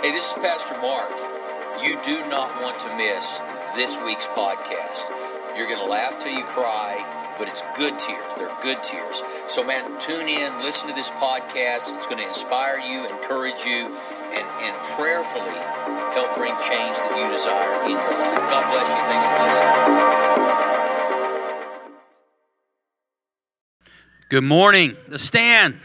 Hey, this is Pastor Mark. You do not want to miss this week's podcast. You're going to laugh till you cry, but it's good tears. They're good tears. So, man, tune in, listen to this podcast. It's going to inspire you, encourage you, and, and prayerfully help bring change that you desire in your life. God bless you. Thanks for listening. Good morning. The stand.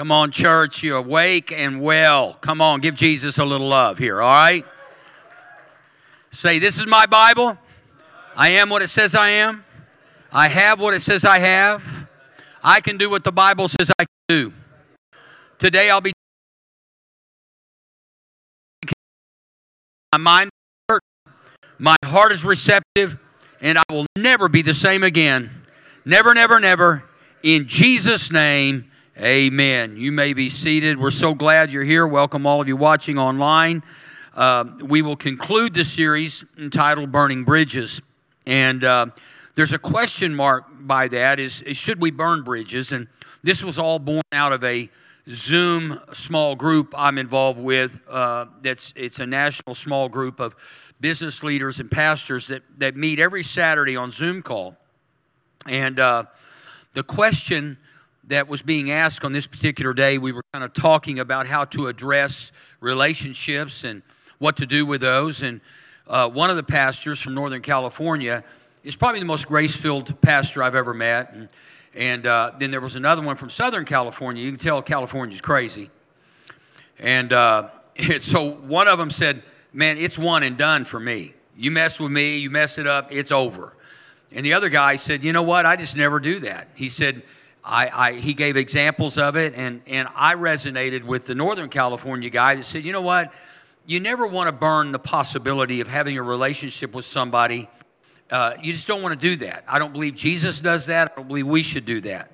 Come on, church. You're awake and well. Come on, give Jesus a little love here, all right? Say, This is my Bible. I am what it says I am. I have what it says I have. I can do what the Bible says I can do. Today I'll be. My mind, my heart is receptive, and I will never be the same again. Never, never, never. In Jesus' name, amen. You may be seated. We're so glad you're here. Welcome, all of you watching online. Uh, we will conclude the series entitled Burning Bridges. And uh, there's a question mark by that is, is should we burn bridges? And this was all born out of a Zoom small group I'm involved with. Uh, that's it's a national small group of business leaders and pastors that, that meet every Saturday on Zoom call. And uh, the question that was being asked on this particular day, we were kind of talking about how to address relationships and what to do with those. And uh, one of the pastors from Northern California is probably the most grace filled pastor I've ever met. And, and uh, then there was another one from Southern California. You can tell California's crazy. And uh, so one of them said, Man, it's one and done for me. You mess with me, you mess it up, it's over. And the other guy said, You know what? I just never do that. He said, I, I, he gave examples of it, and, and I resonated with the Northern California guy that said, You know what? You never want to burn the possibility of having a relationship with somebody. Uh, you just don't want to do that. I don't believe Jesus does that. I don't believe we should do that.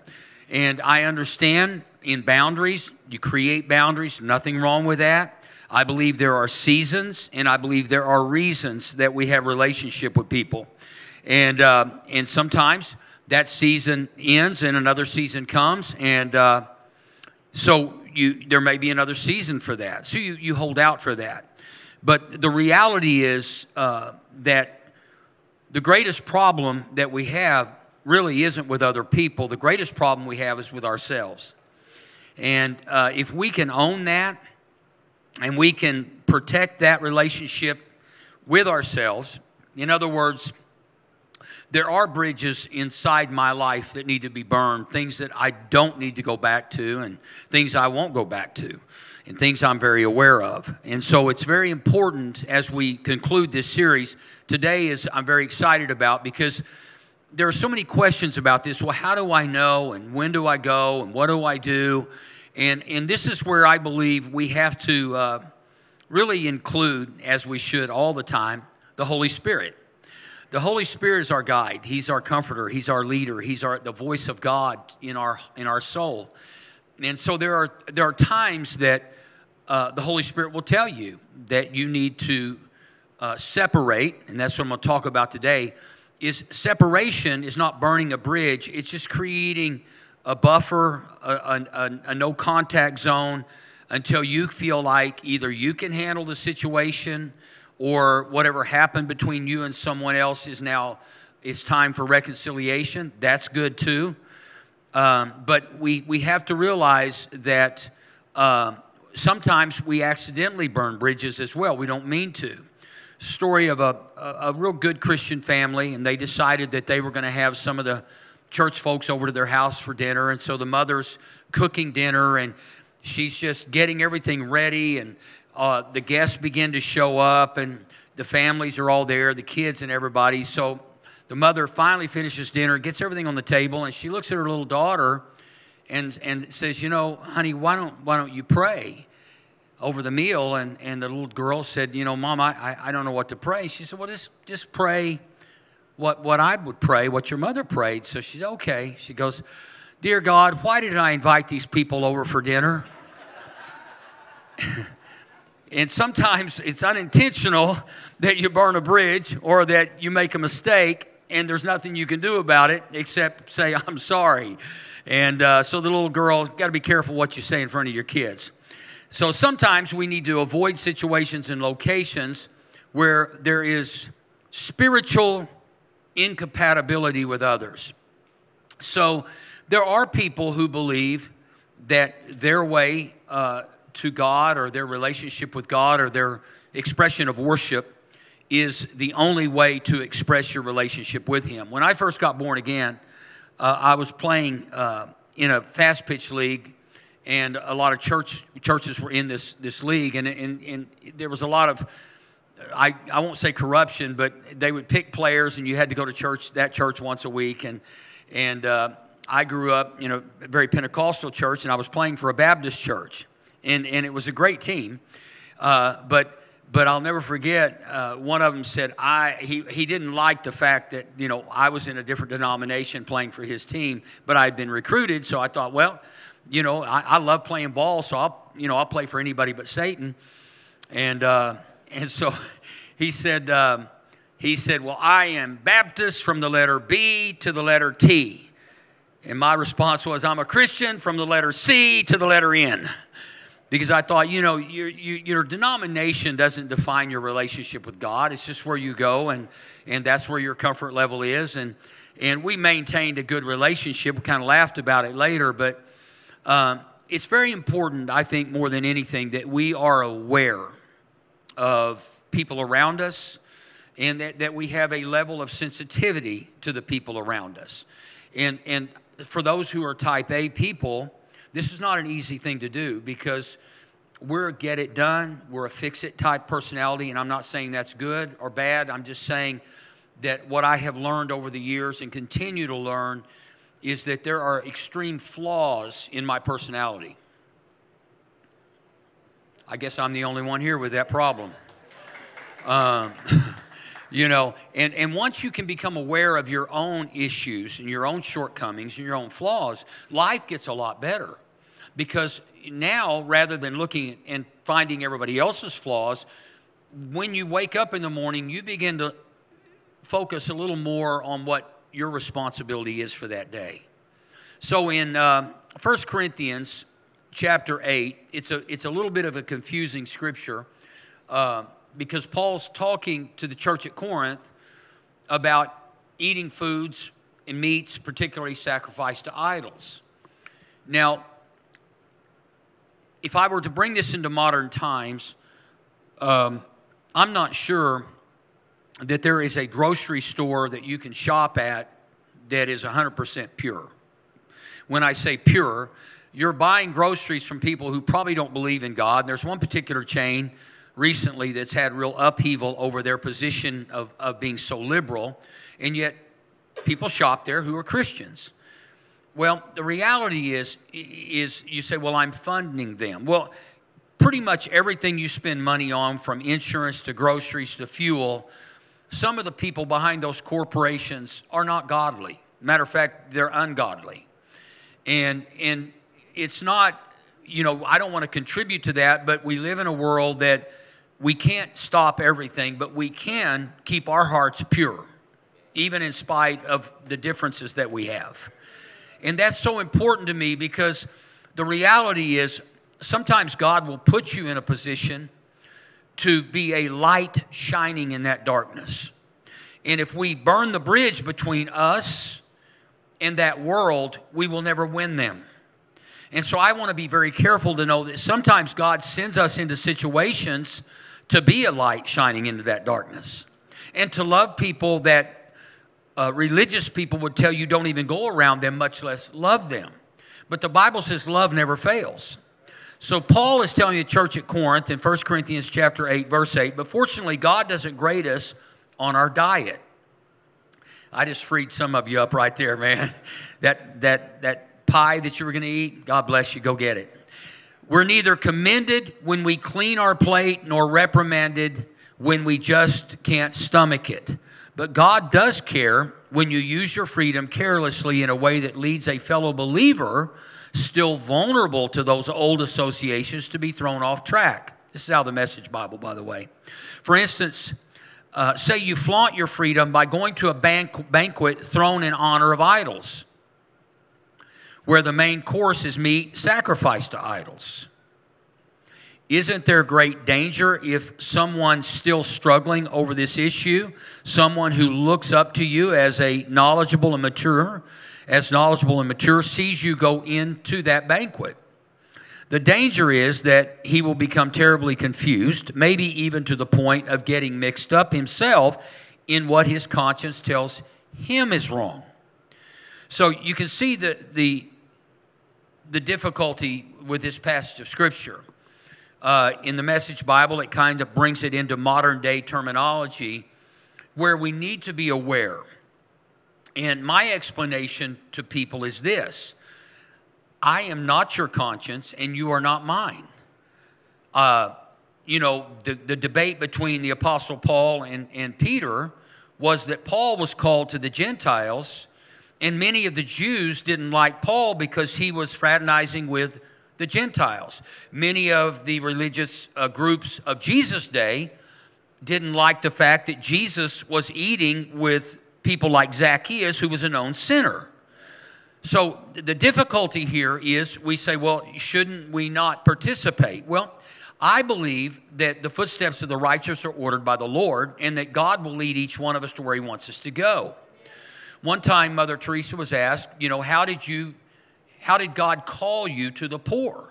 And I understand in boundaries, you create boundaries, nothing wrong with that. I believe there are seasons and I believe there are reasons that we have relationship with people. And, uh, and sometimes that season ends and another season comes. And uh, so you, there may be another season for that. So you, you hold out for that. But the reality is uh, that the greatest problem that we have really isn't with other people. The greatest problem we have is with ourselves. And uh, if we can own that and we can protect that relationship with ourselves, in other words, there are bridges inside my life that need to be burned, things that I don't need to go back to, and things I won't go back to, and things I'm very aware of. And so it's very important as we conclude this series. Today is I'm very excited about because there are so many questions about this. Well, how do I know, and when do I go, and what do I do? And, and this is where I believe we have to uh, really include, as we should all the time, the Holy Spirit. The Holy Spirit is our guide. He's our comforter. He's our leader. He's our, the voice of God in our, in our soul. And so there are, there are times that uh, the Holy Spirit will tell you that you need to uh, separate, and that's what I'm going to talk about today. Is separation is not burning a bridge; it's just creating a buffer, a, a, a no contact zone, until you feel like either you can handle the situation or whatever happened between you and someone else is now it's time for reconciliation that's good too. Um, but we, we have to realize that uh, sometimes we accidentally burn bridges as well. We don't mean to. Story of a, a, a real good christian family and they decided that they were going to have some of the church folks over to their house for dinner and so the mother's cooking dinner and she's just getting everything ready and uh, the guests begin to show up and the families are all there, the kids and everybody. So the mother finally finishes dinner, gets everything on the table, and she looks at her little daughter and, and says, You know, honey, why don't, why don't you pray over the meal? And, and the little girl said, You know, Mom, I, I don't know what to pray. She said, Well, just, just pray what, what I would pray, what your mother prayed. So she said, Okay. She goes, Dear God, why did I invite these people over for dinner? And sometimes it's unintentional that you burn a bridge or that you make a mistake and there's nothing you can do about it except say, I'm sorry. And uh, so the little girl, got to be careful what you say in front of your kids. So sometimes we need to avoid situations and locations where there is spiritual incompatibility with others. So there are people who believe that their way uh, to God or their relationship with God or their expression of worship is the only way to express your relationship with Him. When I first got born again, uh, I was playing uh, in a fast pitch league, and a lot of church churches were in this this league, and, and, and there was a lot of I, I won't say corruption, but they would pick players, and you had to go to church that church once a week, and and uh, I grew up in a very Pentecostal church, and I was playing for a Baptist church, and and it was a great team, uh, but but I'll never forget. Uh, one of them said I he he didn't like the fact that you know I was in a different denomination playing for his team, but I had been recruited, so I thought, well, you know, I, I love playing ball, so I'll you know I'll play for anybody but Satan, and uh, and so he said um, he said, well, I am Baptist from the letter B to the letter T, and my response was, I'm a Christian from the letter C to the letter N because I thought, you know, your, your, denomination doesn't define your relationship with God. It's just where you go, and, and that's where your comfort level is. And, and we maintained a good relationship. We kind of laughed about it later, but um, it's very important, I think, more than anything, that we are aware of people around us and that, that we have a level of sensitivity to the people around us. And, and for those who are type A people, this is not an easy thing to do because we're a get it done, we're a fix it type personality, and I'm not saying that's good or bad. I'm just saying that what I have learned over the years and continue to learn is that there are extreme flaws in my personality. I guess I'm the only one here with that problem. Um, you know, and, and once you can become aware of your own issues and your own shortcomings and your own flaws, life gets a lot better. Because now rather than looking and finding everybody else's flaws when you wake up in the morning you begin to focus a little more on what your responsibility is for that day. So in uh, 1 corinthians chapter 8 it's a, it's a little bit of a confusing scripture. Uh, because paul's talking to the church at corinth about eating foods and meats particularly sacrificed to idols now if I were to bring this into modern times, um, I'm not sure that there is a grocery store that you can shop at that is 100% pure. When I say pure, you're buying groceries from people who probably don't believe in God. There's one particular chain recently that's had real upheaval over their position of, of being so liberal, and yet people shop there who are Christians. Well, the reality is, is you say, well, I'm funding them. Well, pretty much everything you spend money on, from insurance to groceries to fuel, some of the people behind those corporations are not godly. Matter of fact, they're ungodly. And, and it's not, you know, I don't want to contribute to that, but we live in a world that we can't stop everything, but we can keep our hearts pure, even in spite of the differences that we have. And that's so important to me because the reality is sometimes God will put you in a position to be a light shining in that darkness. And if we burn the bridge between us and that world, we will never win them. And so I want to be very careful to know that sometimes God sends us into situations to be a light shining into that darkness and to love people that uh, religious people would tell you don't even go around them, much less love them. But the Bible says love never fails. So Paul is telling the church at Corinth in 1 Corinthians chapter 8 verse 8, but fortunately God doesn't grade us on our diet. I just freed some of you up right there, man. That that that pie that you were going to eat, God bless you, go get it. We're neither commended when we clean our plate nor reprimanded when we just can't stomach it. But God does care when you use your freedom carelessly in a way that leads a fellow believer still vulnerable to those old associations to be thrown off track. This is how the message Bible, by the way. For instance, uh, say you flaunt your freedom by going to a banquet thrown in honor of idols, where the main course is meat sacrificed to idols. Isn't there great danger if someone's still struggling over this issue, someone who looks up to you as a knowledgeable and mature, as knowledgeable and mature, sees you go into that banquet? The danger is that he will become terribly confused, maybe even to the point of getting mixed up himself in what his conscience tells him is wrong. So you can see the, the, the difficulty with this passage of Scripture. Uh, in the Message Bible, it kind of brings it into modern day terminology where we need to be aware. And my explanation to people is this I am not your conscience and you are not mine. Uh, you know, the, the debate between the Apostle Paul and, and Peter was that Paul was called to the Gentiles, and many of the Jews didn't like Paul because he was fraternizing with the Gentiles. Many of the religious uh, groups of Jesus' day didn't like the fact that Jesus was eating with people like Zacchaeus, who was a known sinner. So the difficulty here is we say, well, shouldn't we not participate? Well, I believe that the footsteps of the righteous are ordered by the Lord and that God will lead each one of us to where He wants us to go. One time, Mother Teresa was asked, you know, how did you, how did God call you to the poor?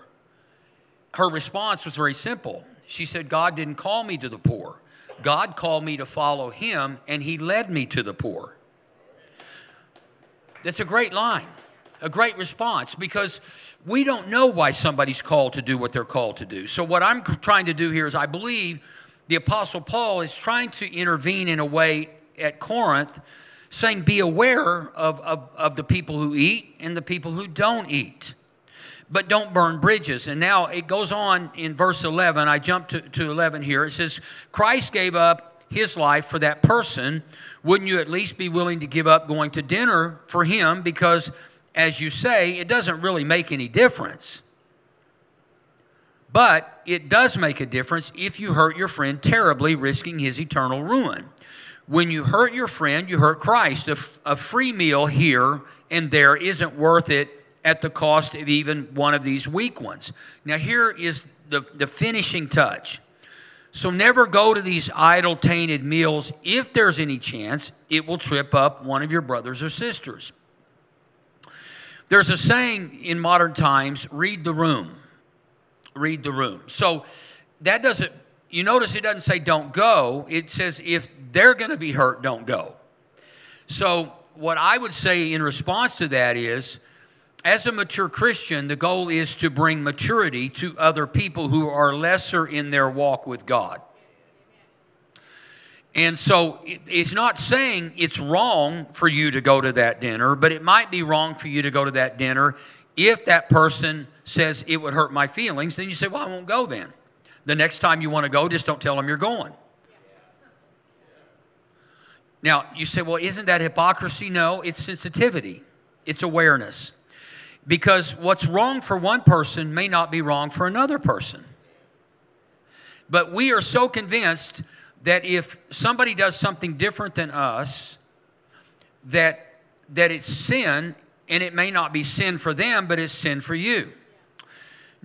Her response was very simple. She said, God didn't call me to the poor. God called me to follow Him and He led me to the poor. That's a great line a great response because we don't know why somebody's called to do what they're called to do. So, what I'm trying to do here is I believe the Apostle Paul is trying to intervene in a way at Corinth, saying, Be aware of, of, of the people who eat and the people who don't eat. But don't burn bridges. And now it goes on in verse 11. I jump to, to 11 here. It says, Christ gave up his life for that person. Wouldn't you at least be willing to give up going to dinner for him because as you say, it doesn't really make any difference. But it does make a difference if you hurt your friend terribly, risking his eternal ruin. When you hurt your friend, you hurt Christ. A, free meal here and there isn't worth it at the cost of even one of these weak ones. Now, here is the, the finishing touch. So, never go to these idol, tainted meals if there's any chance it will trip up one of your brothers or sisters. There's a saying in modern times read the room. Read the room. So that doesn't, you notice it doesn't say don't go. It says if they're going to be hurt, don't go. So what I would say in response to that is, as a mature Christian, the goal is to bring maturity to other people who are lesser in their walk with God. And so it's not saying it's wrong for you to go to that dinner, but it might be wrong for you to go to that dinner if that person says it would hurt my feelings. Then you say, well, I won't go then. The next time you want to go, just don't tell them you're going. Now, you say, well, isn't that hypocrisy? No, it's sensitivity, it's awareness. Because what's wrong for one person may not be wrong for another person. But we are so convinced that if somebody does something different than us, that, that it's sin, and it may not be sin for them, but it's sin for you.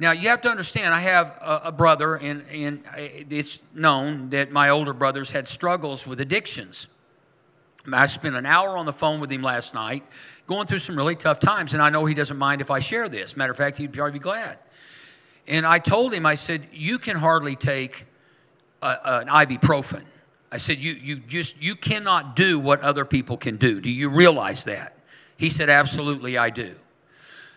Now, you have to understand, I have a, a brother, and, and it's known that my older brothers had struggles with addictions. I spent an hour on the phone with him last night, going through some really tough times, and I know he doesn't mind if I share this. Matter of fact, he'd probably be glad. And I told him, I said, You can hardly take an ibuprofen. I said, you, you just, you cannot do what other people can do. Do you realize that? He said, absolutely, I do.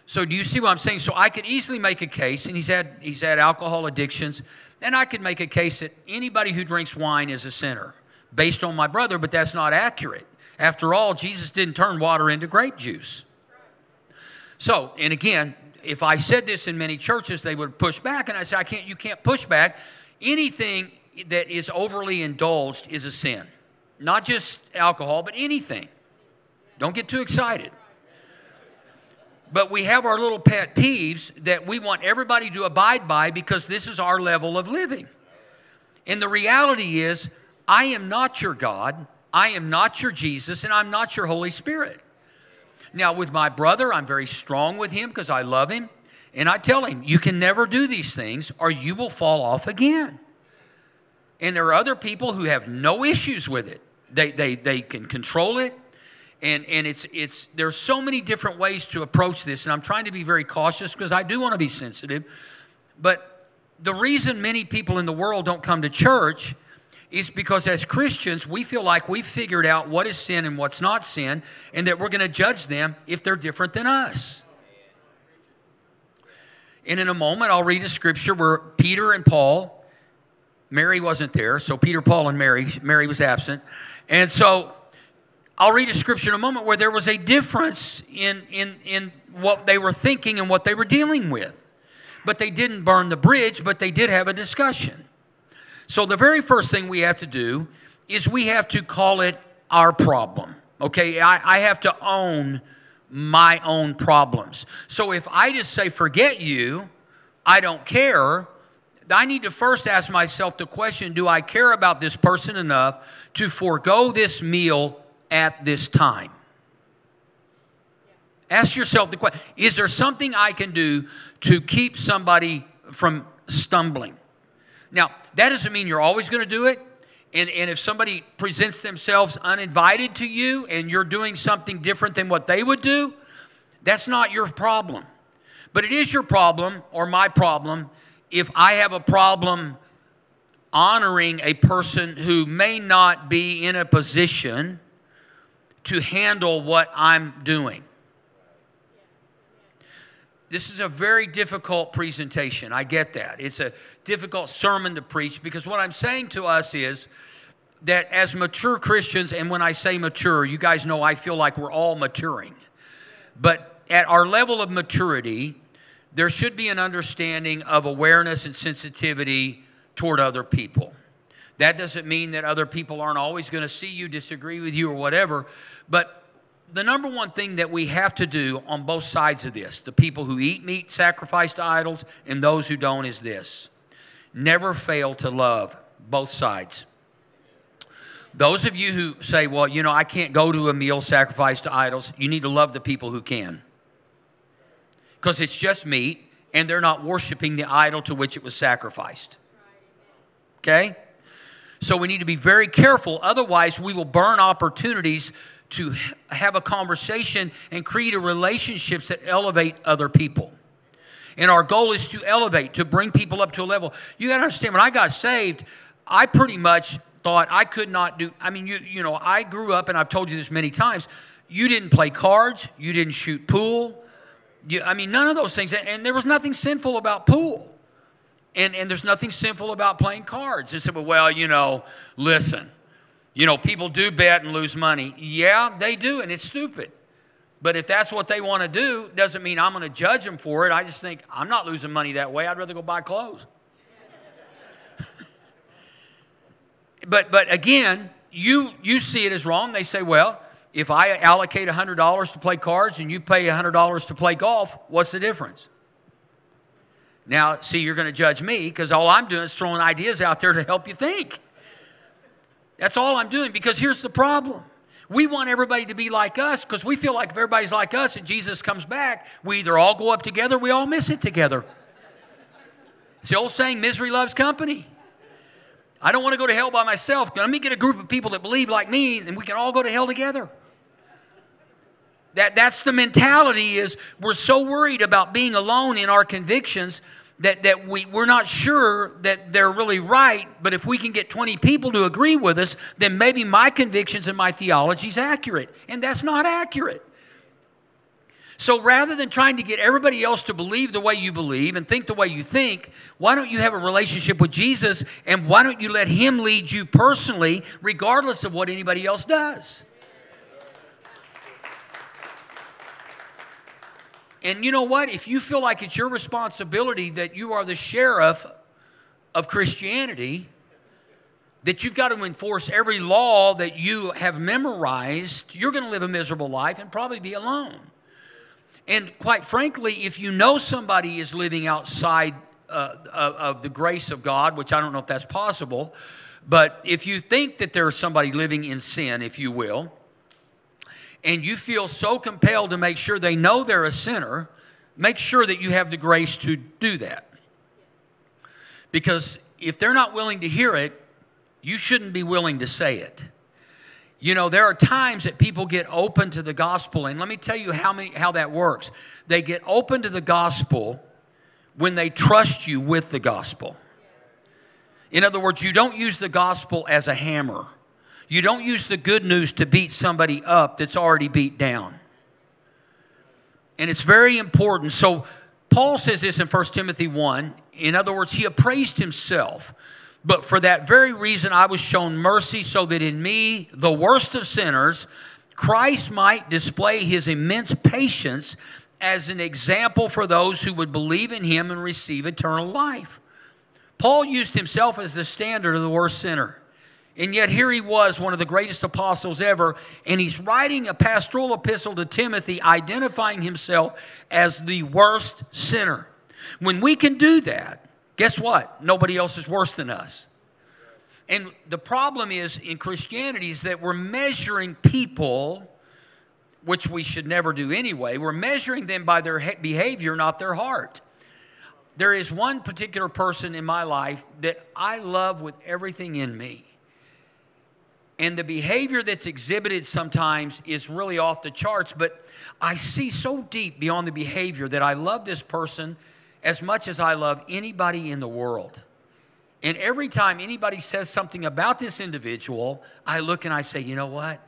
So do you see what I'm saying? So I could easily make a case, and he's had, he's had alcohol addictions, and I could make a case that anybody who drinks wine is a sinner based on my brother, but that's not accurate. After all, Jesus didn't turn water into grape juice. So, and again, if I said this in many churches, they would push back, and I say, I can't, you can't push back. Anything that is overly indulged is a sin. Not just alcohol, but anything. Don't get too excited. But we have our little pet peeves that we want everybody to abide by because this is our level of living. And the reality is, I am not your God, I am not your Jesus, and I'm not your Holy Spirit. Now, with my brother, I'm very strong with him because I love him And I tell him, you can never do these things or you will fall off again. And there are other people who have no issues with it. They, they, they can control it. And, and it's, it's, there's so many different ways to approach this. And I'm trying to be very cautious because I do want to be sensitive. But the reason many people in the world don't come to church is because as Christians, we feel like we've figured out what is sin and what's not sin, and that we're going to judge them if they're different than us. And in a moment, I'll read a scripture where Peter and Paul, Mary wasn't there, so Peter, Paul, and Mary, Mary was absent. And so I'll read a scripture in a moment where there was a difference in, in, in what they were thinking and what they were dealing with. But they didn't burn the bridge, but they did have a discussion. So the very first thing we have to do is we have to call it our problem. Okay, I, I have to own my own problems. So if I just say, forget you, I don't care, I need to first ask myself the question do I care about this person enough to forego this meal at this time? Ask yourself the question Is there something I can do to keep somebody from stumbling? Now, that doesn't mean you're always going to do it. And, and if somebody presents themselves uninvited to you and you're doing something different than what they would do, that's not your problem. But it is your problem or my problem if I have a problem honoring a person who may not be in a position to handle what I'm doing. This is a very difficult presentation. I get that. It's a difficult sermon to preach because what I'm saying to us is that as mature Christians, and when I say mature, you guys know I feel like we're all maturing. But at our level of maturity, there should be an understanding of awareness and sensitivity toward other people. That doesn't mean that other people aren't always going to see you, disagree with you, or whatever, but the number one thing that we have to do on both sides of this, the people who eat meat sacrificed to idols and those who don't, is this never fail to love both sides. Those of you who say, well, you know, I can't go to a meal sacrificed to idols, you need to love the people who can. Because it's just meat and they're not worshiping the idol to which it was sacrificed. Okay? So we need to be very careful. Otherwise, we will burn opportunities to have a conversation and create relationships that elevate other people. And our goal is to elevate, to bring people up to a level. You got to understand, when I got saved, I pretty much thought I could not do. I mean, you, you know, I grew up, and I've told you this many times. You didn't play cards, you didn't shoot pool. You, I mean, none of those things. And there was nothing sinful about pool. And, and there's nothing sinful about playing cards. And said, well, you know, listen, you know, people do bet and lose money. Yeah, they do, and it's stupid. But if that's what they want to do, doesn't mean I'm going to judge them for it. I just think I'm not losing money that way. I'd rather go buy clothes. but but again, you you see it as wrong. They say, well, if I allocate $100 to play cards and you pay $100 to play golf, what's the difference? Now, see, you're going to judge me because all I'm doing is throwing ideas out there to help you think. That's all I'm doing because here's the problem. We want everybody to be like us because we feel like if everybody's like us and Jesus comes back, we either all go up together, we all miss it together. It's the old saying, misery loves company. I don't want to go to hell by myself. Let me get a group of people that believe like me and we can all go to hell together. That, that's the mentality is we're so worried about being alone in our convictions that, that we, we're not sure that they're really right, but if we can get 20 people to agree with us, then maybe my convictions and my theology is accurate. And that's not accurate. So rather than trying to get everybody else to believe the way you believe and think the way you think, why don't you have a relationship with Jesus and why don't you let Him lead you personally, regardless of what anybody else does? And you know what? If you feel like it's your responsibility that you are the sheriff of Christianity, that you've got to enforce every law that you have memorized, you're going to live a miserable life and probably be alone. And quite frankly, if you know somebody is living outside uh, of the grace of God, which I don't know if that's possible, but if you think that there's somebody living in sin, if you will, and you feel so compelled to make sure they know they're a sinner, make sure that you have the grace to do that. Because if they're not willing to hear it, you shouldn't be willing to say it. You know, there are times that people get open to the gospel, and let me tell you how, many, how that works. They get open to the gospel when they trust you with the gospel. In other words, you don't use the gospel as a hammer. You don't use the good news to beat somebody up that's already beat down. And it's very important. So, Paul says this in 1 Timothy 1. In other words, he appraised himself. But for that very reason, I was shown mercy so that in me, the worst of sinners, Christ might display his immense patience as an example for those who would believe in him and receive eternal life. Paul used himself as the standard of the worst sinner. And yet, here he was, one of the greatest apostles ever, and he's writing a pastoral epistle to Timothy, identifying himself as the worst sinner. When we can do that, guess what? Nobody else is worse than us. And the problem is in Christianity is that we're measuring people, which we should never do anyway, we're measuring them by their behavior, not their heart. There is one particular person in my life that I love with everything in me and the behavior that's exhibited sometimes is really off the charts, but I see so deep beyond the behavior that I love this person as much as I love anybody in the world. And every time anybody says something about this individual, I look and I say, you know what?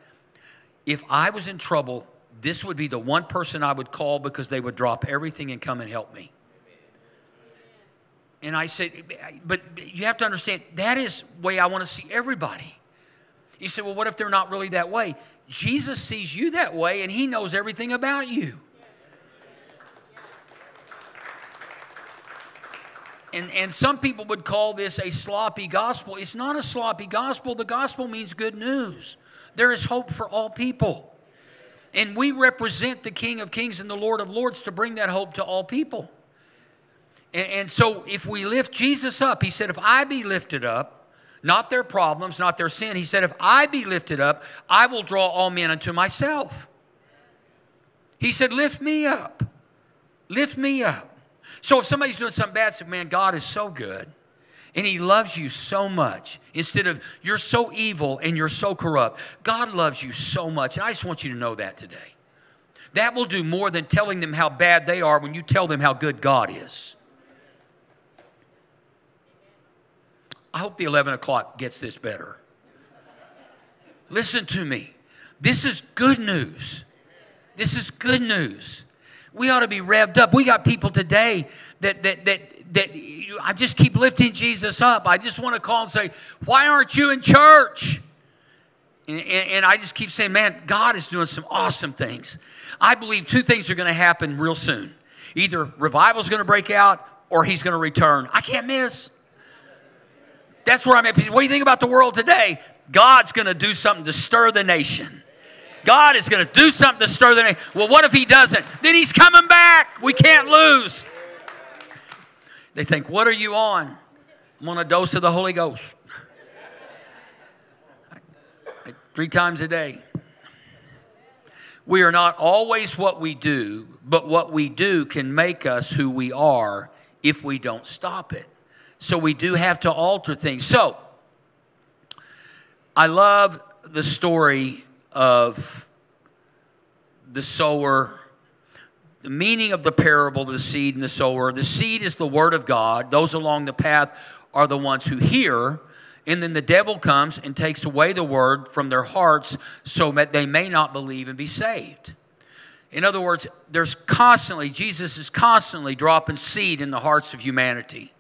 If I was in trouble, this would be the one person I would call because they would drop everything and come and help me. And I said, but you have to understand, that is the way I want to see everybody. You say, well, what if they're not really that way? Jesus sees you that way and he knows everything about you. And, and some people would call this a sloppy gospel. It's not a sloppy gospel. The gospel means good news. There is hope for all people. And we represent the King of Kings and the Lord of Lords to bring that hope to all people. And, and so if we lift Jesus up, he said, if I be lifted up, not their problems, not their sin. He said, If I be lifted up, I will draw all men unto myself. He said, Lift me up. Lift me up. So if somebody's doing something bad, say, Man, God is so good and He loves you so much. Instead of you're so evil and you're so corrupt, God loves you so much. And I just want you to know that today. That will do more than telling them how bad they are when you tell them how good God is. I hope the 11 o'clock gets this better. Listen to me. This is good news. This is good news. We ought to be revved up. We got people today that that that that I just keep lifting Jesus up. I just want to call and say, "Why aren't you in church?" And, and, and I just keep saying, "Man, God is doing some awesome things." I believe two things are going to happen real soon. Either revival's going to break out or he's going to return. I can't miss. That's where I'm at. What do you think about the world today? God's going to do something to stir the nation. God is going to do something to stir the nation. Well, what if He doesn't? Then He's coming back. We can't lose. They think, What are you on? I'm on a dose of the Holy Ghost. Three times a day. We are not always what we do, but what we do can make us who we are if we don't stop it. So we do have to alter things. So I love the story of the sower. The meaning of the parable, the seed and the sower. The seed is the word of God. Those along the path are the ones who hear. And then the devil comes and takes away the word from their hearts so that they may not believe and be saved. In other words, there's constantly, Jesus is constantly dropping seed in the hearts of humanity.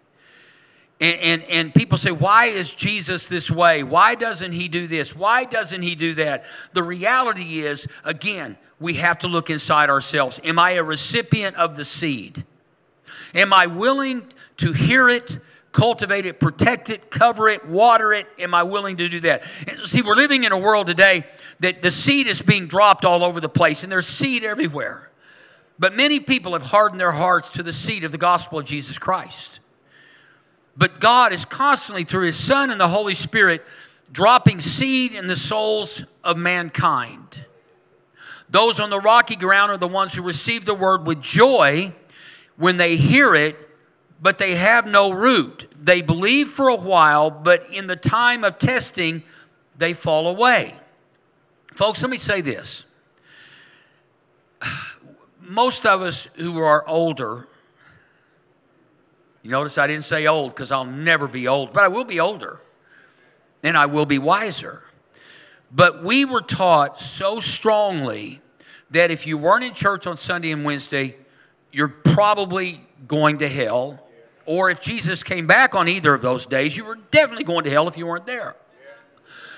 And, and, and, people say, why is Jesus this way? Why doesn't he do this? Why doesn't he do that? The reality is, again, we have to look inside ourselves. Am I a recipient of the seed? Am I willing to hear it, cultivate it, protect it, cover it, water it? Am I willing to do that? And see, we're living in a world today that the seed is being dropped all over the place, and there's seed everywhere. But many people have hardened their hearts to the seed of the gospel of Jesus Christ. But God is constantly, through His Son and the Holy Spirit, dropping seed in the souls of mankind. Those on the rocky ground are the ones who receive the word with joy, when they hear it, but they have no root. They believe for a while, but in the time of testing, they fall away. Folks, let me say this. Most of us who are older, you notice I didn't say old because I'll never be old, but I will be older and I will be wiser. But we were taught so strongly that if you weren't in church on Sunday and Wednesday, you're probably going to hell. Or if Jesus came back on either of those days, you were definitely going to hell if you weren't there.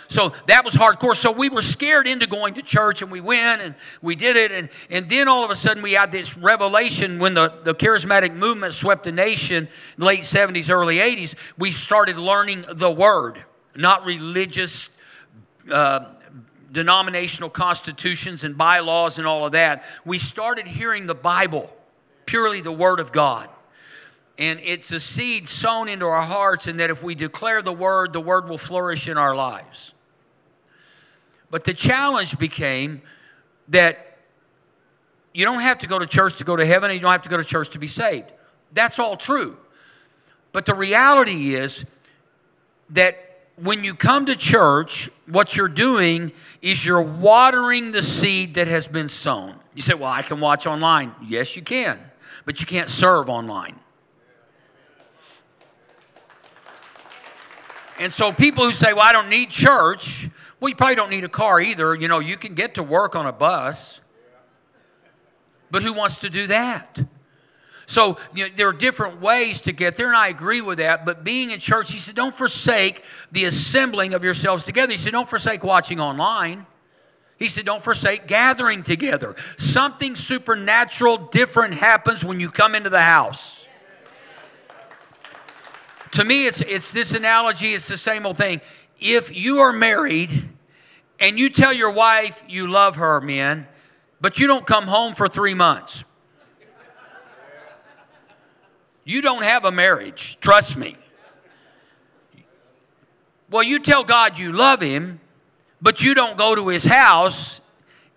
So that was hardcore. So we were scared into going to church and we went and we did it. And, and then all of a sudden we had this revelation when the, the charismatic movement swept the nation, late 70s, early 80s. We started learning the word, not religious uh, denominational constitutions and bylaws and all of that. We started hearing the Bible, purely the Word of God. And it's a seed sown into our hearts, and that if we declare the Word, the Word will flourish in our lives. But the challenge became that you don't have to go to church to go to heaven, and you don't have to go to church to be saved. That's all true. But the reality is that when you come to church, what you're doing is you're watering the seed that has been sown. You say, Well, I can watch online. Yes, you can, but you can't serve online. And so people who say, Well, I don't need church, well, you probably don't need a car either. You know, you can get to work on a bus. But who wants to do that? So you know, there are different ways to get there, and I agree with that. But being in church, he said, don't forsake the assembling of yourselves together. He said, don't forsake watching online. He said, don't forsake gathering together. Something supernatural, different happens when you come into the house. To me, it's, it's this analogy, it's the same old thing. If you are married and you tell your wife you love her, men, but you don't come home for three months, you don't have a marriage. Trust me. Well, you tell God you love Him, but you don't go to His house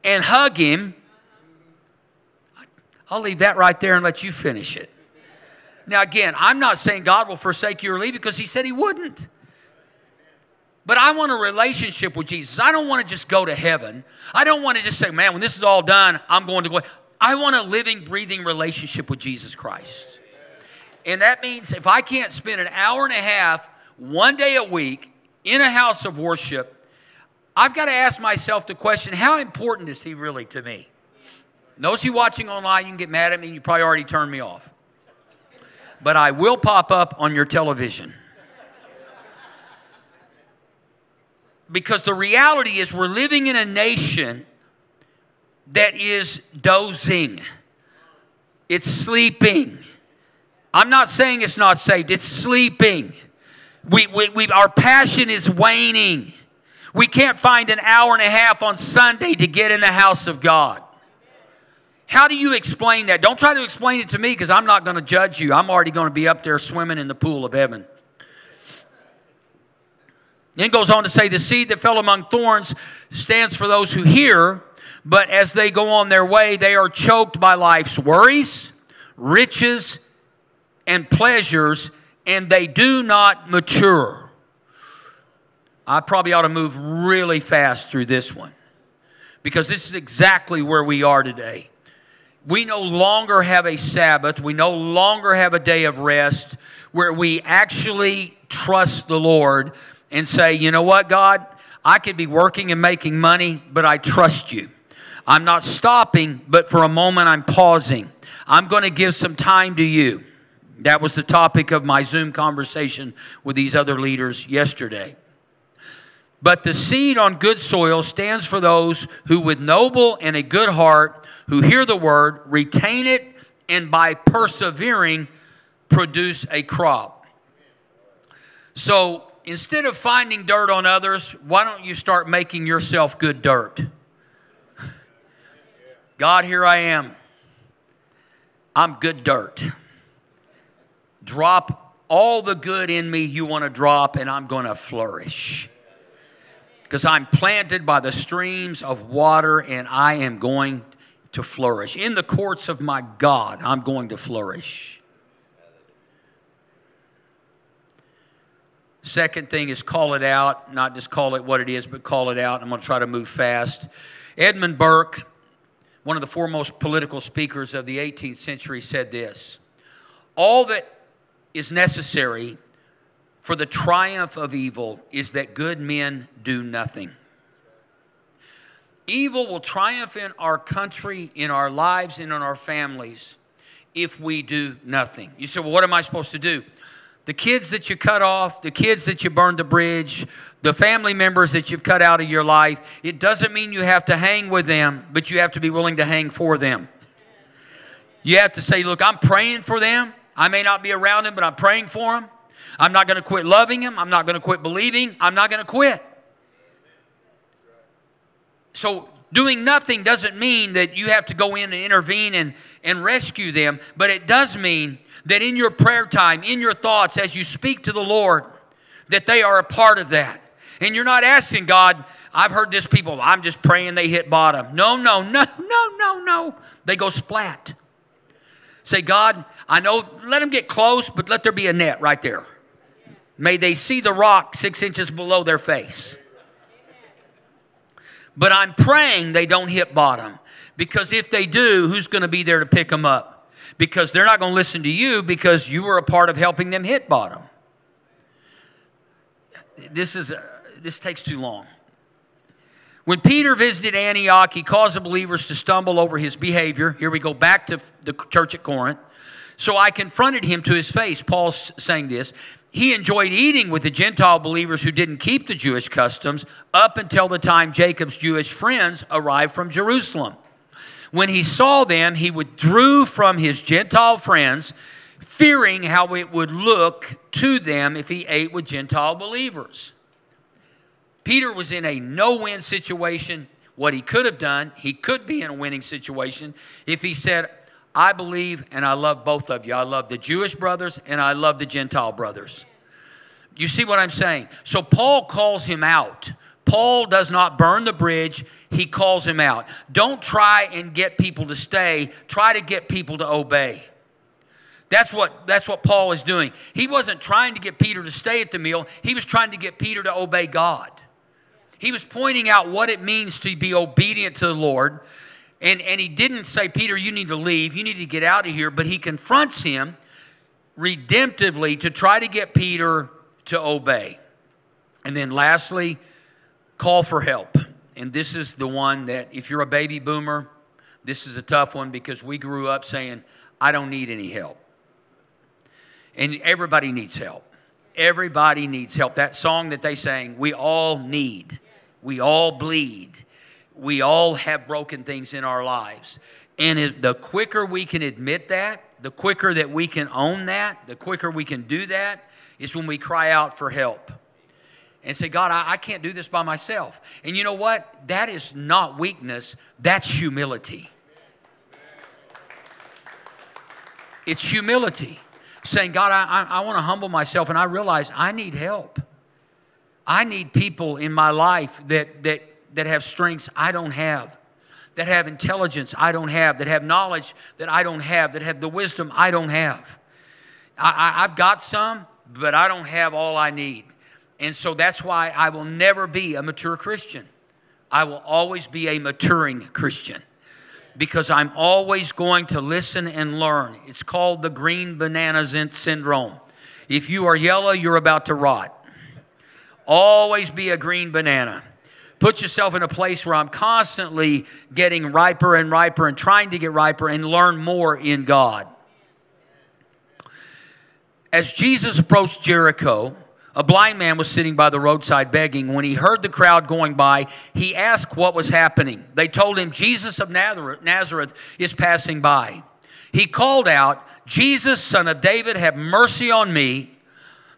and hug Him. I'll leave that right there and let you finish it. Now, again, I'm not saying God will forsake you or leave you because He said He wouldn't. But I want a relationship with Jesus. I don't want to just go to heaven. I don't want to just say, man, when this is all done, I'm going to go. I want a living, breathing relationship with Jesus Christ. And that means if I can't spend an hour and a half one day a week in a house of worship, I've got to ask myself the question how important is he really to me? Those of you watching online, you can get mad at me and you probably already turned me off. But I will pop up on your television. Because the reality is, we're living in a nation that is dozing, it's sleeping. I'm not saying it's not saved, it's sleeping. We, we, we, our passion is waning. We can't find an hour and a half on Sunday to get in the house of God. How do you explain that? Don't try to explain it to me because I'm not going to judge you. I'm already going to be up there swimming in the pool of heaven. Then goes on to say, the seed that fell among thorns stands for those who hear, but as they go on their way, they are choked by life's worries, riches, and pleasures, and they do not mature. I probably ought to move really fast through this one because this is exactly where we are today. We no longer have a Sabbath, we no longer have a day of rest where we actually trust the Lord and say, you know what, God, I could be working and making money, but I trust you. I'm not stopping, but for a moment I'm pausing. I'm going to give some time to you. That was the topic of my Zoom conversation with these other leaders yesterday. But the seed on good soil stands for those who, with noble and a good heart, who hear the word, retain it, and by persevering, produce a crop. So instead of finding dirt on others, why don't you start making yourself good dirt? God, here I am. I'm good dirt drop all the good in me you want to drop, and I'm going to flourish. Because I'm planted by the streams of water, and I am going to flourish. In the courts of my God, I'm going to flourish. Second thing is call it out, not just call it what it is, but call it out. I'm going to try to move fast. Edmund Burke, one of the foremost political speakers of the 18th century, said this All that is necessary for the triumph of evil is that good men do nothing. Evil will triumph in our country, in our lives, and in our families if we do nothing. You say, well, what am I supposed to do? The kids that you cut off, the kids that you burned the bridge, the family members that you've cut out of your life, it doesn't mean you have to hang with them, but you have to be willing to hang for them. You have to say, look, I'm praying for them. I may not be around them, but I'm praying for them. I'm not going to quit loving them. I'm not going to quit believing. I'm not going to quit. So, doing nothing doesn't mean that you have to go in and intervene and, and rescue them, but it does mean that in your prayer time, in your thoughts, as you speak to the Lord, that they are a part of that. And you're not asking God, I've heard this people, I'm just praying they hit bottom. No, no, no, no, no, no. They go splat. Say, God, I know, let them get close, but let there be a net right there. May they see the rock six inches below their face. But I'm praying they don't hit bottom. Because if they do, who's going to be there to pick them up? Because they're not going to listen to you because you were a part of helping them hit bottom. This is uh, this takes too long. When Peter visited Antioch, he caused the believers to stumble over his behavior. Here we go back to the church at Corinth. So I confronted him to his face. Paul's saying this. He enjoyed eating with the Gentile believers who didn't keep the Jewish customs up until the time Jacob's Jewish friends arrived from Jerusalem. When he saw them, he withdrew from his Gentile friends, fearing how it would look to them if he ate with Gentile believers. Peter was in a no win situation. What he could have done, he could be in a winning situation if he said, I believe and I love both of you. I love the Jewish brothers and I love the Gentile brothers. You see what I'm saying? So Paul calls him out. Paul does not burn the bridge, he calls him out. Don't try and get people to stay, try to get people to obey. That's what, that's what Paul is doing. He wasn't trying to get Peter to stay at the meal, he was trying to get Peter to obey God. He was pointing out what it means to be obedient to the Lord and, and he didn't say, Peter, you need to leave, you need to get out of here, but he confronts him redemptively to try to get Peter to obey. And then lastly, call for help. And this is the one that, if you're a baby boomer, this is a tough one because we grew up saying, I don't need any help. And everybody needs help. Everybody needs help. That song that they sang, we all need, we all bleed we all have broken things in our lives. And the quicker we can admit that, the quicker that we can own that, the quicker we can do that, is when we cry out for help and say, God, I, I can't do this by myself. And you know what? That is not weakness, that's humility. It's humility. Saying, God, I, I, I want to humble myself and I realize I need help. I need people in my life that, that that have strengths I don't have, that have intelligence I don't have, that have knowledge that I don't have, that have the wisdom I don't have. I, I, I've got some, but I don't have all I need. And so that's why I will never be a mature Christian. I will always be a maturing Christian because I'm always going to listen and learn. It's called the green banana syndrome. If you are yellow, you're about to rot. Always be a green banana. Put yourself in a place where I'm constantly getting riper and riper and trying to get riper and learn more in God. As Jesus approached Jericho, a blind man was sitting by the roadside begging. When he heard the crowd going by, he asked what was happening. They told him, Jesus of Nazareth is passing by. He called out, Jesus, son of David, have mercy on me.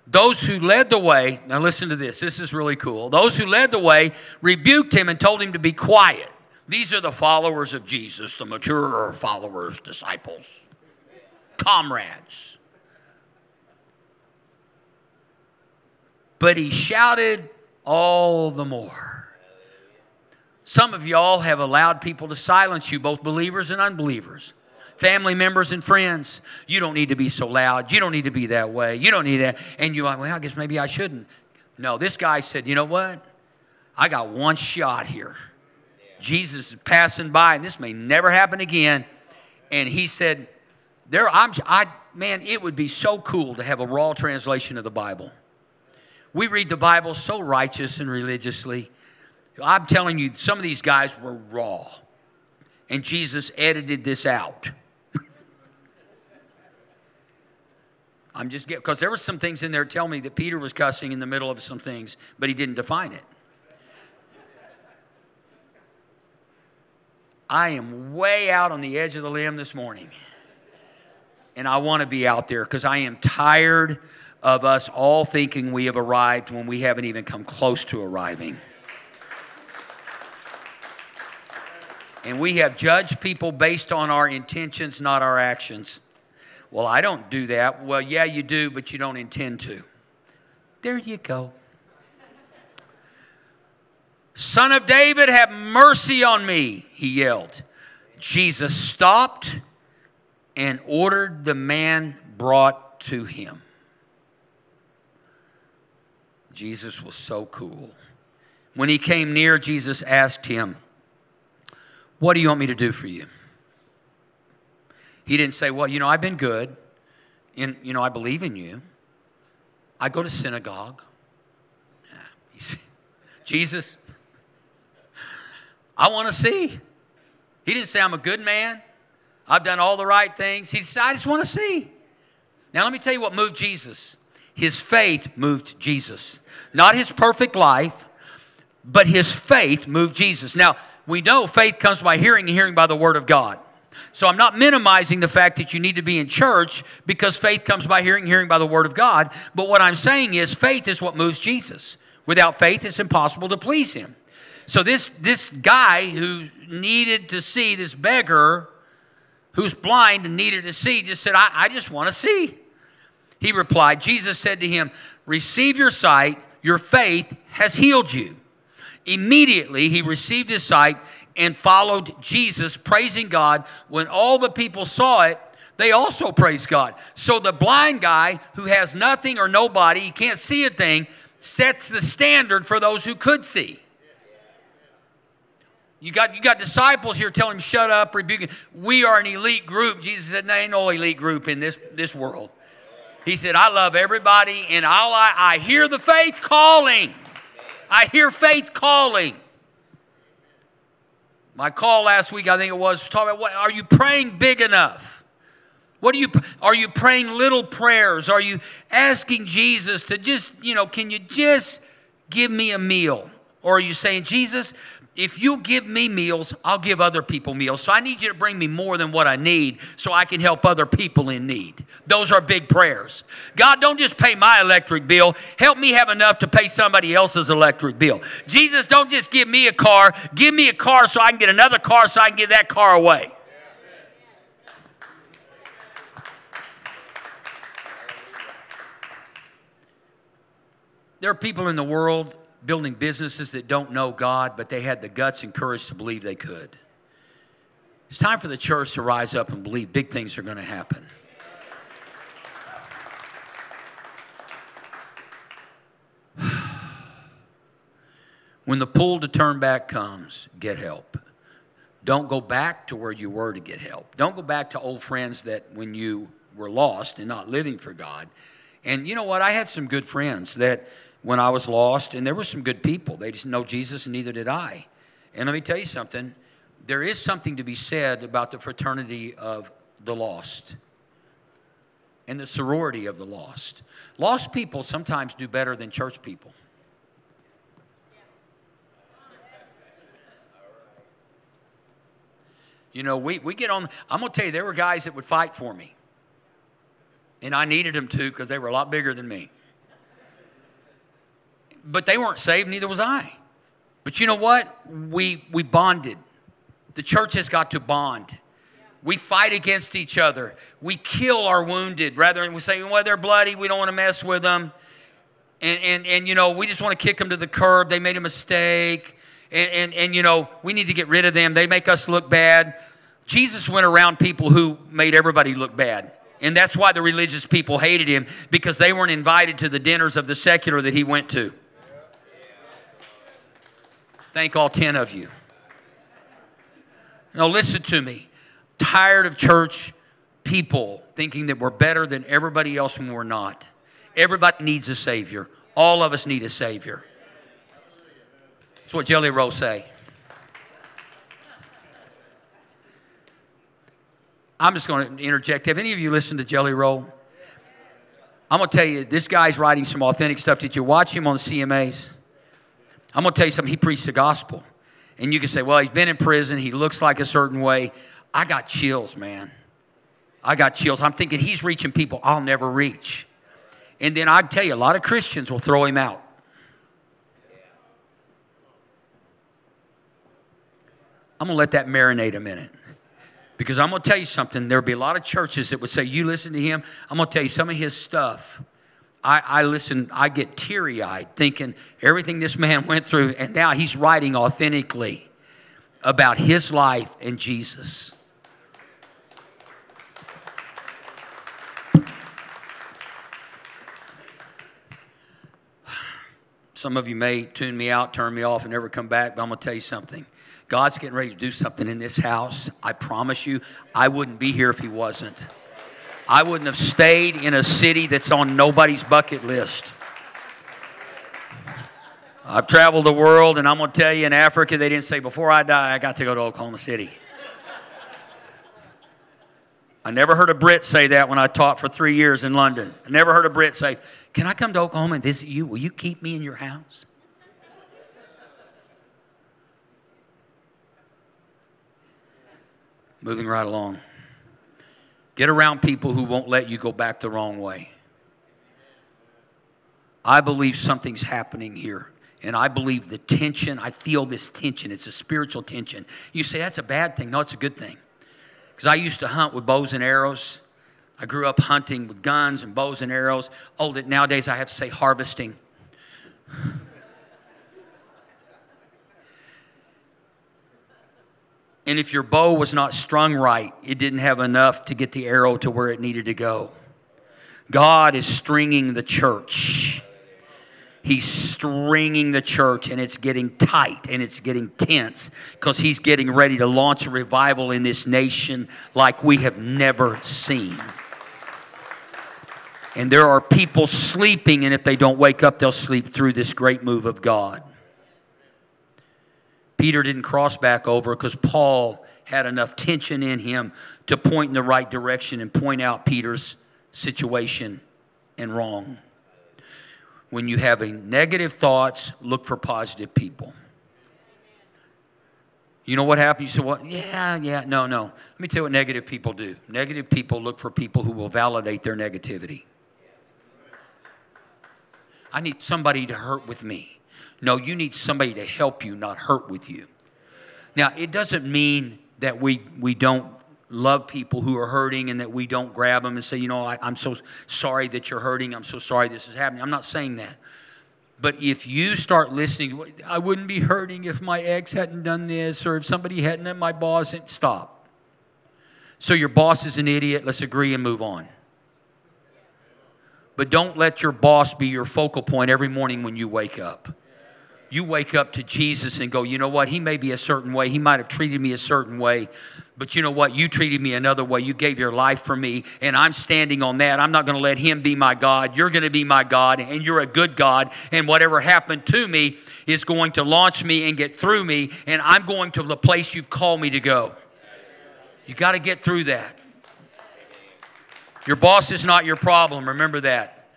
Those who led the way, now listen to this, this is really cool. Those who led the way rebuked him and told him to be quiet. These are the followers of Jesus, the mature followers, disciples, comrades. But he shouted all the more Some of y'all have allowed people to silence you, both believers and unbelievers family members and friends. You don't need to be so loud. You don't need to be that way. You don't need that. And you're like, well, I guess maybe I shouldn't. No, this guy said, you know what? I got one shot here. Jesus is passing by, and this may never happen again. And he said, there, I'm, I, man, it would be so cool to have a raw translation of the Bible. We read the Bible so righteous and religiously. I'm telling you, some of these guys were raw. And Jesus edited this out. I'm just getting, because there were some things in there tell me that Peter was cussing in the middle of some things, but he didn't define it. I am way out on the edge of the limb this morning. And I want to be out there because I am tired of us all thinking we have arrived when we haven't even come close to arriving. And we have judged people based on our intentions, not our actions. Well, I don't do that. Well, yeah, you do, but you don't intend to. There you go. Son of David, have mercy on me, he yelled. Jesus stopped and ordered the man brought to him. Jesus was so cool. When he came near, Jesus asked him, What do you want me to do for you? He didn't say, Well, you know, I've been good, and, you know, I believe in you. I go to synagogue. Said, Jesus, I want to see. He didn't say, I'm a good man. I've done all the right things. He said, I just want to see. Now, let me tell you what moved Jesus. His faith moved Jesus. Not his perfect life, but his faith moved Jesus. Now, we know faith comes by hearing and hearing by the word of God. So I'm not minimizing the fact that you need to be in church because faith comes by hearing, hearing by the word of God. But what I'm saying is faith is what moves Jesus. Without faith, it's impossible to please him. So this this guy who needed to see, this beggar who's blind and needed to see, just said, I, I just want to see. He replied, Jesus said to him, Receive your sight, your faith has healed you. Immediately he received his sight and followed Jesus, praising God. When all the people saw it, they also praised God. So the blind guy who has nothing or nobody, he can't see a thing, sets the standard for those who could see. You got, you got disciples here telling him, shut up, rebuking. We are an elite group. Jesus said, no, ain't no elite group in this, this world. He said, I love everybody, and all I, I hear the faith calling. I hear faith calling. My call last week, I think it was, talking about what, are you praying big enough? What are you are you praying little prayers? Are you asking Jesus to just, you know, can you just give me a meal? Or are you saying, Jesus, if you give me meals, I'll give other people meals. So I need you to bring me more than what I need so I can help other people in need. Those are big prayers. God, don't just pay my electric bill. Help me have enough to pay somebody else's electric bill. Jesus, don't just give me a car. Give me a car so I can get another car so I can give that car away. There are people in the world building businesses that don't know God, but they had the guts and courage to believe they could. It's time for the church to rise up and believe big things are going to happen. when the pull to turn back comes, get help. Don't go back to where you were to get help. Don't go back to old friends that when you were lost and not living for God. And you know what? I had some good friends that when I was lost, and there were some good people. They didn't know Jesus, and neither did I. And let me tell you something there is something to be said about the fraternity of the lost and the sorority of the lost. Lost people sometimes do better than church people. You know, we, we get on, I'm going to tell you, there were guys that would fight for me. And I needed them to because they were a lot bigger than me but they weren't saved, neither was I. But you know what? We, we bonded. The church has got to bond. We fight against each other. We kill our wounded rather than we say, well, they're bloody. We don't want to mess with them. And, and, and you know, we just want to kick them to the curb. They made a mistake. and, and, and, you know, we need to get rid of them. They make us look bad. Jesus went around people who made everybody look bad. And that's why the religious people hated him because they weren't invited to the dinners of the secular that he went to. Thank all 10 of you. Now, listen to me. Tired of church people thinking that we're better than everybody else when we're not. Everybody needs a Savior. All of us need a Savior. That's what Jelly Roll say. I'm just going to interject. Have any of you listened to Jelly Roll? I'm going to tell you, this guy's writing some authentic stuff. Did you watch him on the CMAs? I'm going to tell you something. He preached the gospel. And you can say, well, he's been in prison. He looks like a certain way. I got chills, man. I got chills. I'm thinking he's reaching people I'll never reach. And then I tell you, a lot of Christians will throw him out. I'm going to let that marinate a minute. Because I'm going to tell you something. There'll be a lot of churches that would say, You listen to him. I'm going to tell you some of his stuff. I, I listen, I get teary eyed thinking everything this man went through, and now he's writing authentically about his life and Jesus. Some of you may tune me out, turn me off, and never come back, but I'm going to tell you something. God's getting ready to do something in this house. I promise you, I wouldn't be here if He wasn't. I wouldn't have stayed in a city that's on nobody's bucket list. I've traveled the world, and I'm going to tell you in Africa, they didn't say, Before I die, I got to go to Oklahoma City. I never heard a Brit say that when I taught for three years in London. I never heard a Brit say, Can I come to Oklahoma and visit you? Will you keep me in your house? Moving right along. Get around people who won't let you go back the wrong way. I believe something's happening here. And I believe the tension, I feel this tension. It's a spiritual tension. You say that's a bad thing. No, it's a good thing. Because I used to hunt with bows and arrows. I grew up hunting with guns and bows and arrows. Oh, nowadays I have to say harvesting. And if your bow was not strung right, it didn't have enough to get the arrow to where it needed to go. God is stringing the church. He's stringing the church and it's getting tight and it's getting tense because he's getting ready to launch a revival in this nation like we have never seen. And there are people sleeping, and if they don't wake up, they'll sleep through this great move of God. Peter didn't cross back over because Paul had enough tension in him to point in the right direction and point out Peter's situation and wrong. When you have a negative thoughts, look for positive people. You know what happened? You said, well, yeah, yeah, no, no. Let me tell you what negative people do. Negative people look for people who will validate their negativity. I need somebody to hurt with me. No, you need somebody to help you, not hurt with you. Now, it doesn't mean that we, we don't love people who are hurting and that we don't grab them and say, you know, I, I'm so sorry that you're hurting. I'm so sorry this is happening. I'm not saying that. But if you start listening, I wouldn't be hurting if my ex hadn't done this or if somebody hadn't, let my boss, stop. So your boss is an idiot. Let's agree and move on. But don't let your boss be your focal point every morning when you wake up you wake up to Jesus and go, you know what? He may be a certain way. He might have treated me a certain way. But you know what? You treated me another way. You gave your life for me, and I'm standing on that. I'm not going to let him be my God. You're going to be my God, and you're a good God. And whatever happened to me is going to launch me and get through me, and I'm going to the place you've called me to go. You got to get through that. Your boss is not your problem. Remember that.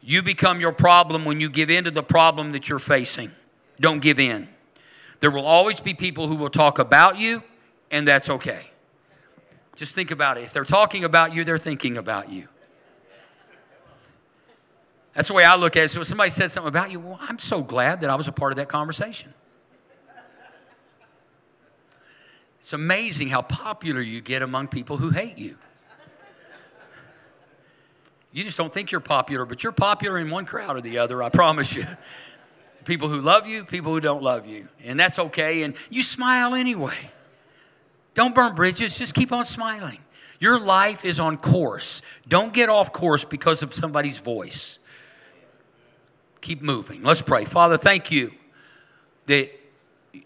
You become your problem when you give in to the problem that you're facing. Don't give in. There will always be people who will talk about you, and that's okay. Just think about it. If they're talking about you, they're thinking about you. That's the way I look at it. So if somebody said something about you, well, I'm so glad that I was a part of that conversation. It's amazing how popular you get among people who hate you. You just don't think you're popular, but you're popular in one crowd or the other, I promise you. People who love you, people who don't love you. And that's okay. And you smile anyway. Don't burn bridges, just keep on smiling. Your life is on course. Don't get off course because of somebody's voice. Keep moving. Let's pray. Father, thank you that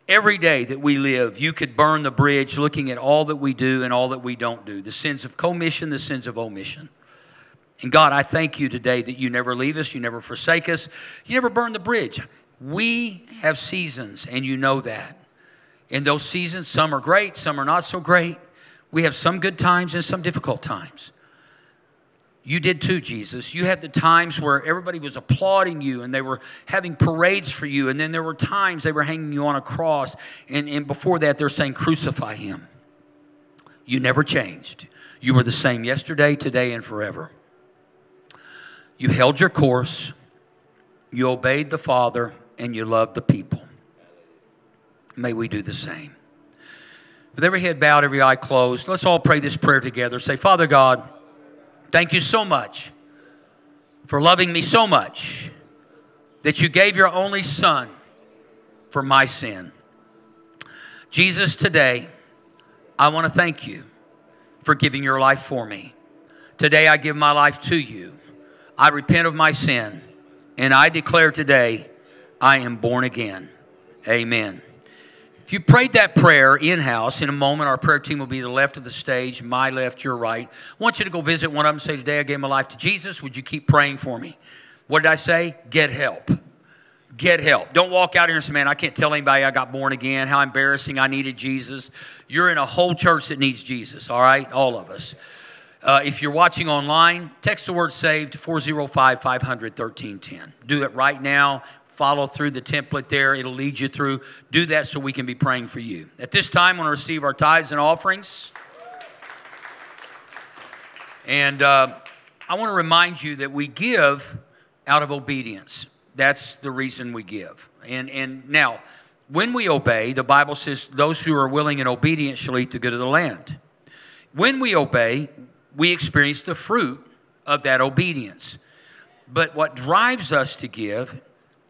every day that we live, you could burn the bridge looking at all that we do and all that we don't do the sins of commission, the sins of omission. And God, I thank you today that you never leave us, you never forsake us, you never burn the bridge. We have seasons, and you know that. In those seasons, some are great, some are not so great. We have some good times and some difficult times. You did too, Jesus. You had the times where everybody was applauding you and they were having parades for you. And then there were times they were hanging you on a cross. And, and before that, they're saying, Crucify him. You never changed. You were the same yesterday, today, and forever. You held your course, you obeyed the Father, and you love the people. May we do the same. With every head bowed, every eye closed, let's all pray this prayer together. Say, Father God, Thank you so much for loving me so much that you gave your only son for my sin. Jesus, today, I want to thank you for giving your life for me. Today, I give my life to you. I repent of my sin, and I declare today I am born again. Amen. If you prayed that prayer in house, in a moment, our prayer team will be the left of the stage, my left, your right. I want you to go visit one of them say, Today I gave my life to Jesus. Would you keep praying for me? What did I say? Get help. Get help. Don't walk out here and say, Man, I can't tell anybody I got born again. How embarrassing. I needed Jesus. You're in a whole church that needs Jesus, all right? All of us. Uh, if you're watching online, text the word saved to 405 500 1310. Do it right now follow through the template there. It'll lead you through. Do that so we can be praying for you. At this time, to receive our tithes and offerings. And uh, I want to remind you that we give out of obedience. That's the reason we give. And, and now, when we obey, the Bible says, those who are willing and obedient shall eat the good of the land. When we obey, we experience the fruit of that obedience. But what drives us to give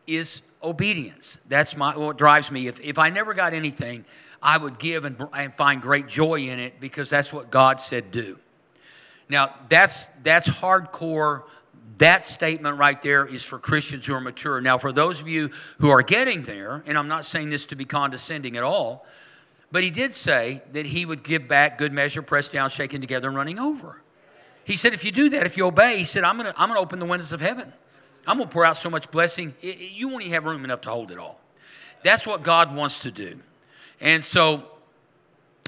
is obedience. That's my, what drives me. If, if I never got anything, I would give and, and find great joy in it because that's what God said do. Now, that's, that's hardcore. That statement right there is for Christians who are mature. Now, for those of you who are getting there, and I'm not saying this to be condescending at all, but he did say that he would give back good measure, pressed down, shaken together, and running over. He said, if you do that, if you obey, he said, I'm going to I'm going to open the windows of heaven. I'm going to pour out so much blessing, it, it, you won't even have room enough to hold it all. That's what God wants to do. And so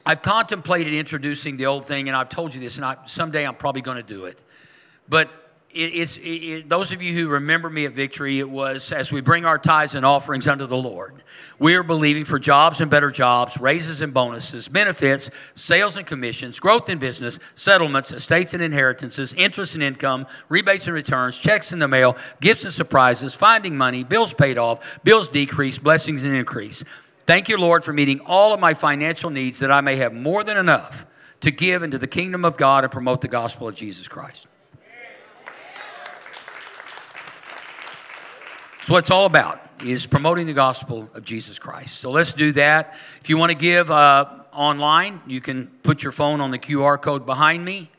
I've contemplated introducing the old thing, and I've told you this, and I, someday I'm probably going to do it. But it's it, those of you who remember me at Victory, it was as we bring our tithes and offerings unto the Lord. We are believing for jobs and better jobs, raises and bonuses, benefits, sales and commissions, growth in business, settlements, estates and inheritances, interest and income, rebates and returns, checks in the mail, gifts and surprises, finding money, bills paid off, bills decrease, blessings and increase. Thank you, Lord, for meeting all of my financial needs that I may have more than enough to give into the kingdom of God and promote the gospel of Jesus Christ. It's what it's all about is promoting the gospel of Jesus Christ. So let's do that. If you want to give uh, online, you can put your phone on the QR code behind me,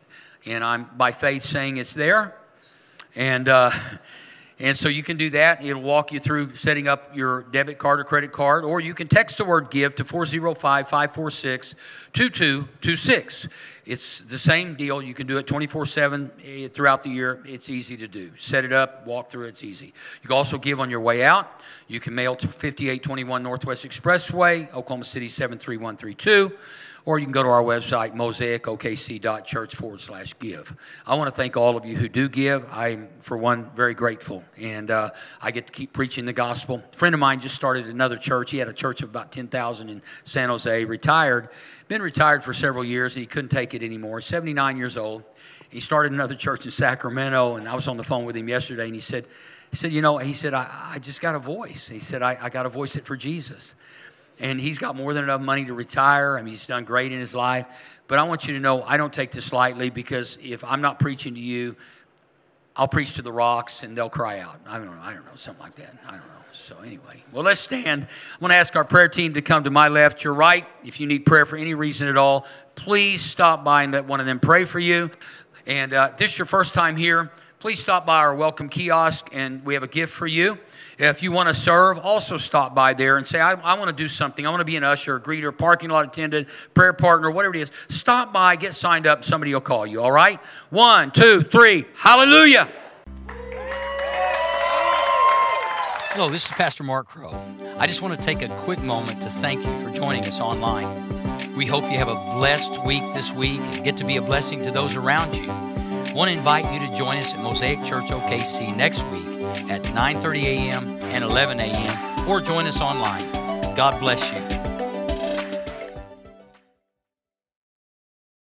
and I'm by faith saying it's there. And uh, and so you can do that. It'll walk you through setting up your debit card or credit card, or you can text the word give to 405 546 2226. It's the same deal. You can do it 24 7 eh, throughout the year. It's easy to do. Set it up, walk through it, it's easy. You can also give on your way out. You can mail to 5821 Northwest Expressway, Oklahoma City 73132 or you can go to our website, mosaicokc.church forward slash give. I want to thank all of you who do give. I'm, for one, very grateful. And uh, I get to keep preaching the gospel. A friend of mine just started another church. He had a church of about 10,000 in San Jose, retired, been retired for several years, and he couldn't take it anymore. 79 years old. He started another church in Sacramento, and I was on the phone with him yesterday, and he said, he said, you know, he said, I, I just got a voice. He said, I, I got to voice it for Jesus and he's got more than enough money to retire. I mean, he's done great in his life. But I want you to know I don't take this lightly because if I'm not preaching to you, I'll preach to the rocks and they'll cry out. I don't know. I don't know. Something like that. I don't know. So, anyway, well, let's stand. I'm going to ask our prayer team to come to my left, your right. If you need prayer for any reason at all, please stop by and let one of them pray for you. And uh, this is your first time here, please stop by our welcome kiosk and we have a gift for you. If you want to serve, also stop by there and say, I, I want to do something. I want to be an usher, a greeter, parking lot attendant, prayer partner, whatever it is. Stop by, get signed up, somebody will call you, all right? One, two, three, hallelujah. Hello, this is Pastor Mark Crow. I just want to take a quick moment to thank you for joining us online. We hope you have a blessed week this week and get to be a blessing to those around you. I want to invite you to join us at Mosaic Church OKC next week at 9:30 a.m. and 11 a.m. or join us online. God bless you.